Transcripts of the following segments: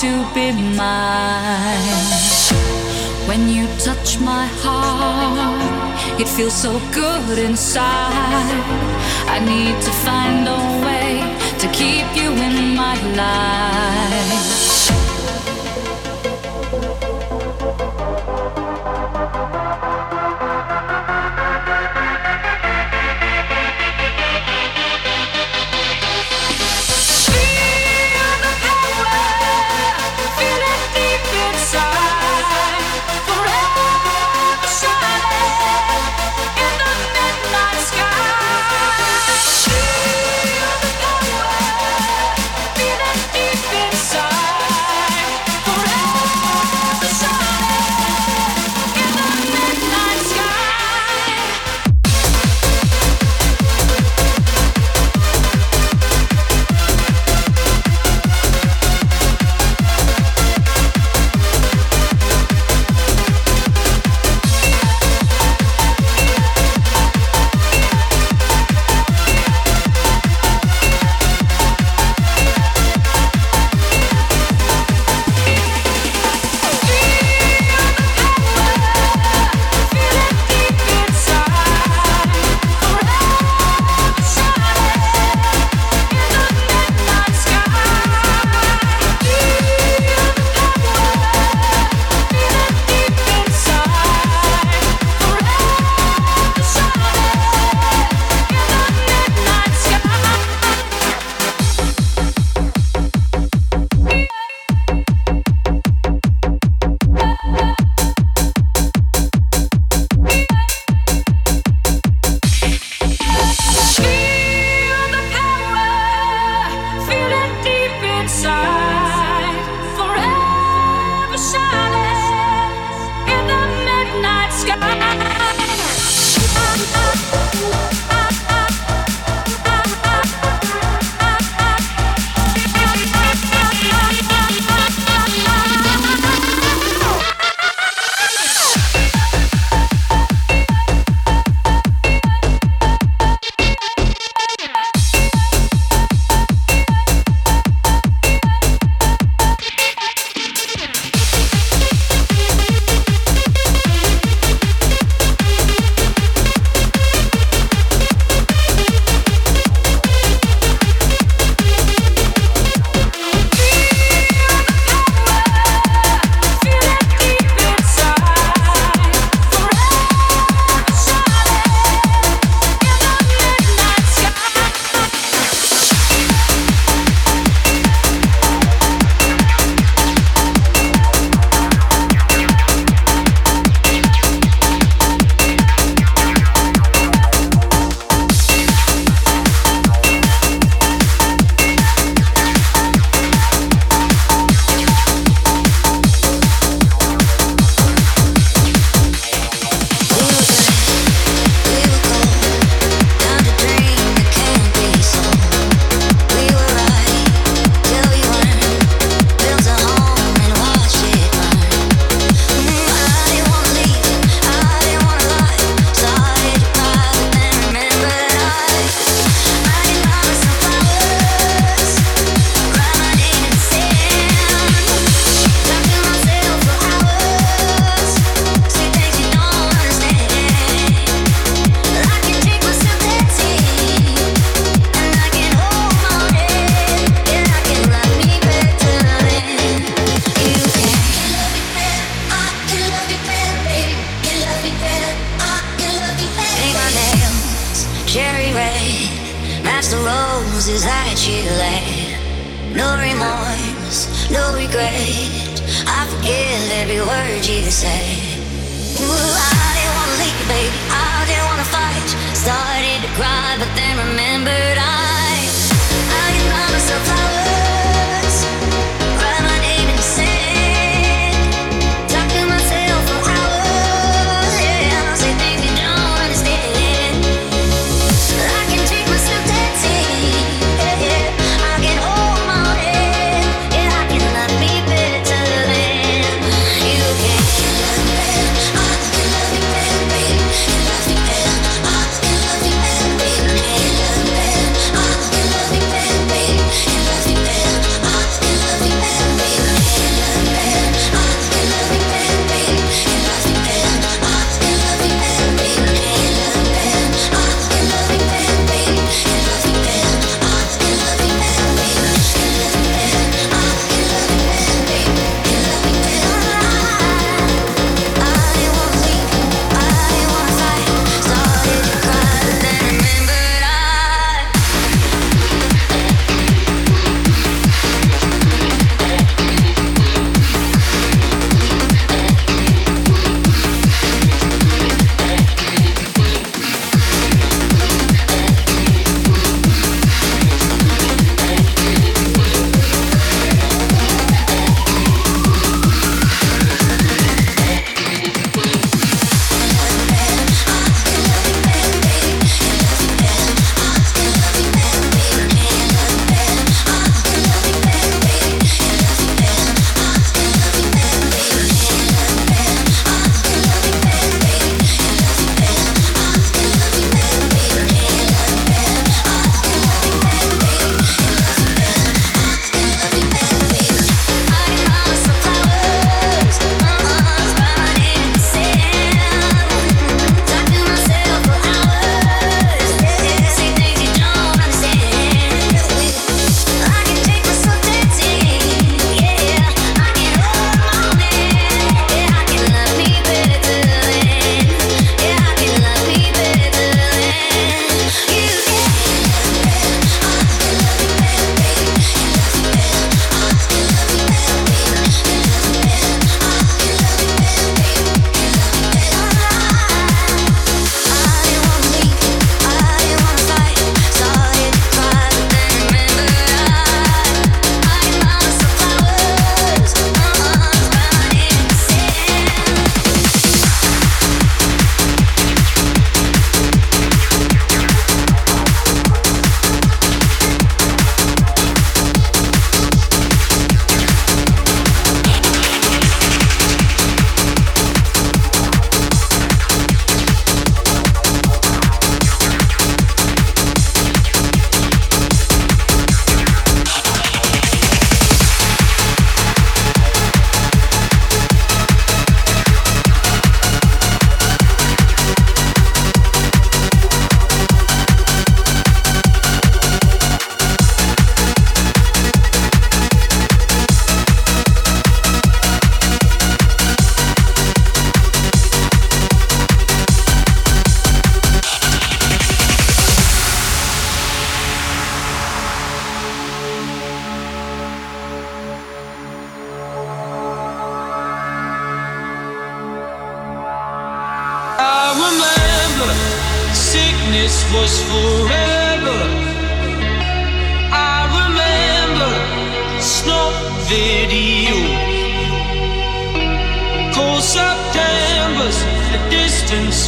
to be mine. When you touch my heart, it feels so good inside. I need to find a way to keep you in my life. regret. I forget every word you say. Ooh, I didn't wanna leave, baby. I didn't wanna fight. Started to cry, but then remembered I.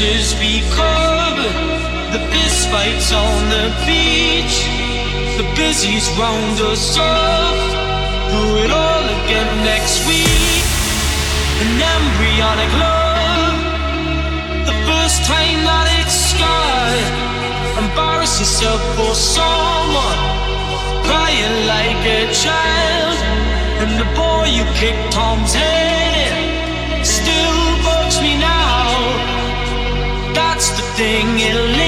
distances we. The fist fights on the beach. The busies round us up. Do it all again next week. An embryonic love. The first time that it's sky. Embarrass yourself for someone. Crying like a child. And the boy you kicked Tom's head in still bugs me now. That's the thing, it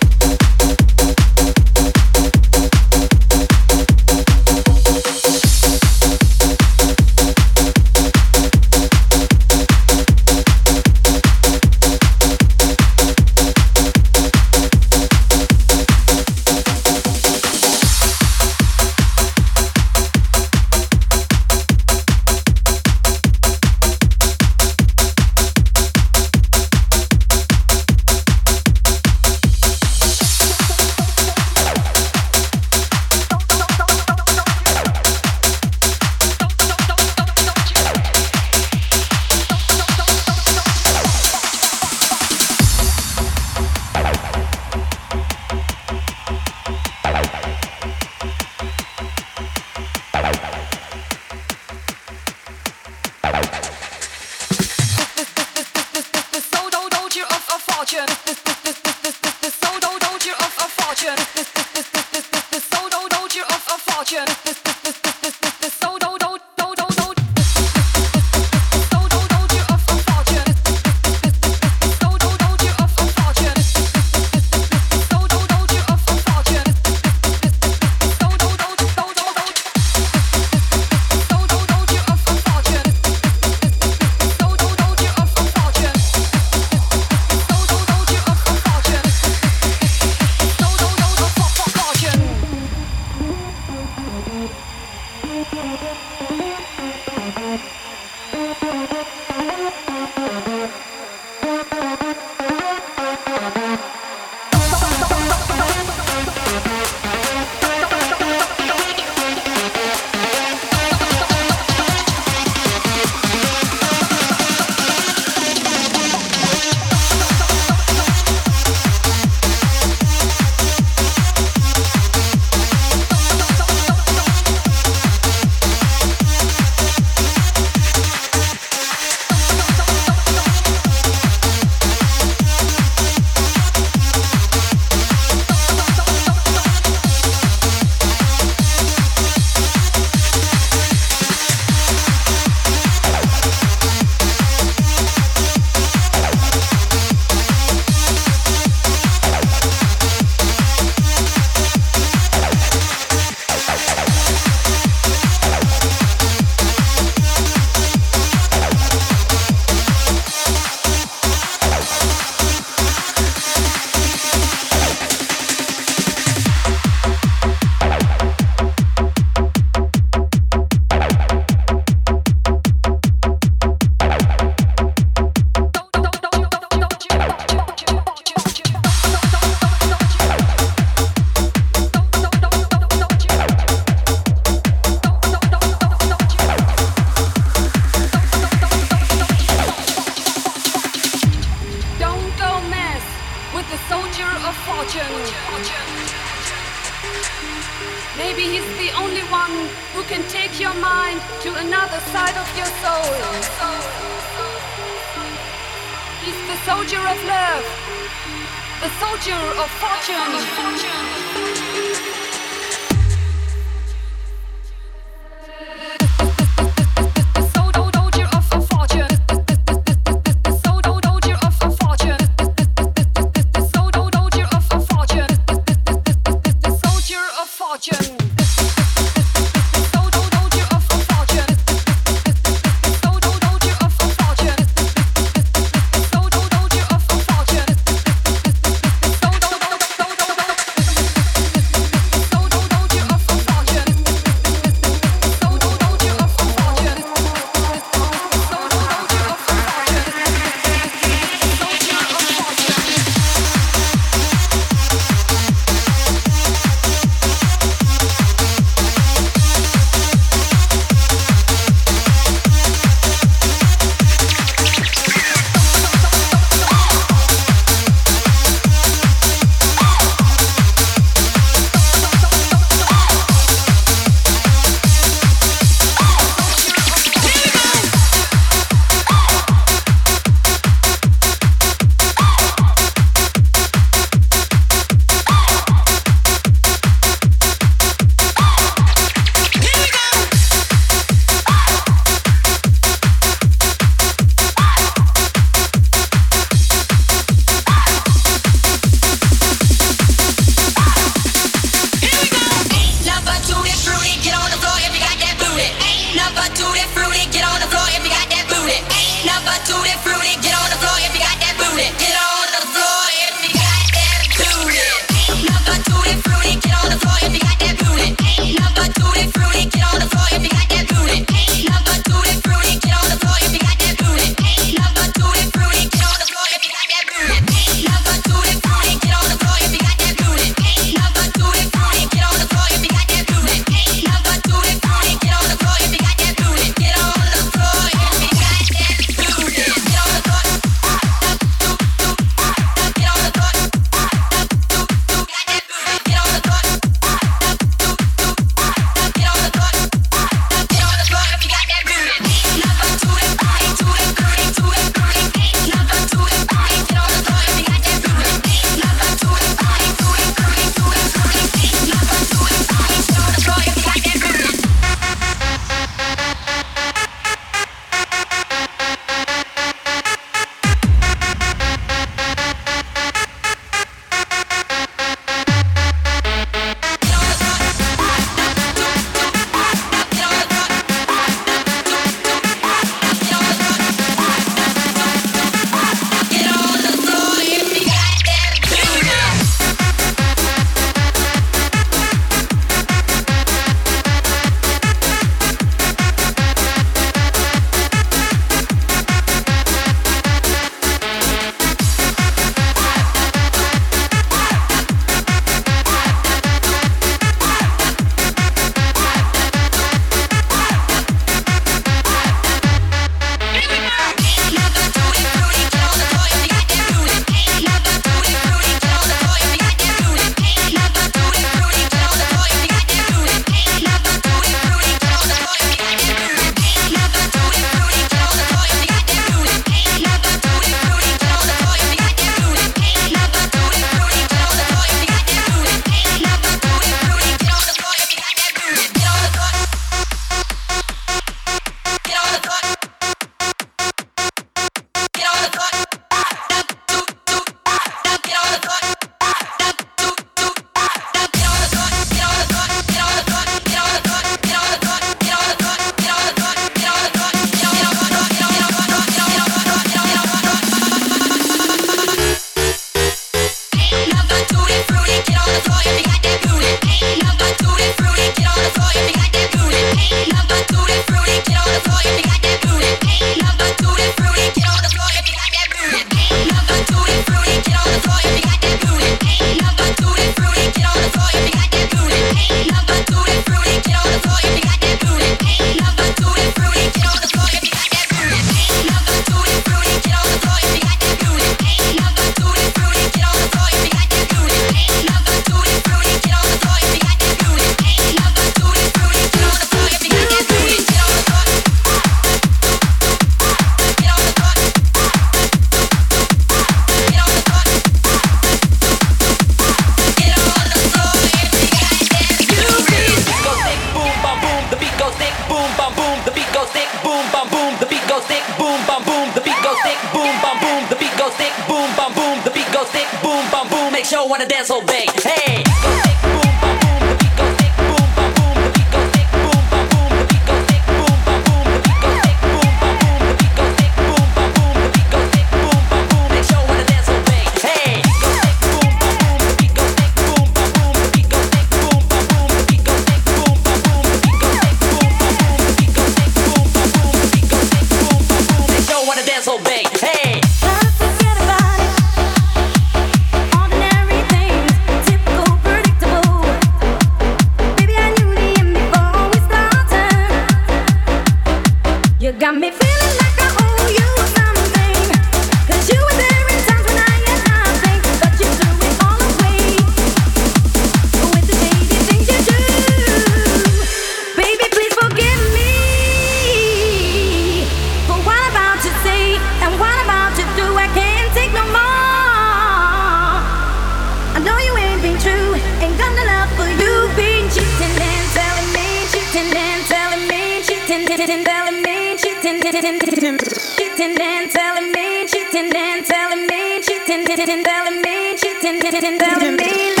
telling me, cheating, cheating cheating, cheating, and telling me, cheating and telling me, cheating, cheating, telling me, cheating, cheating, telling me.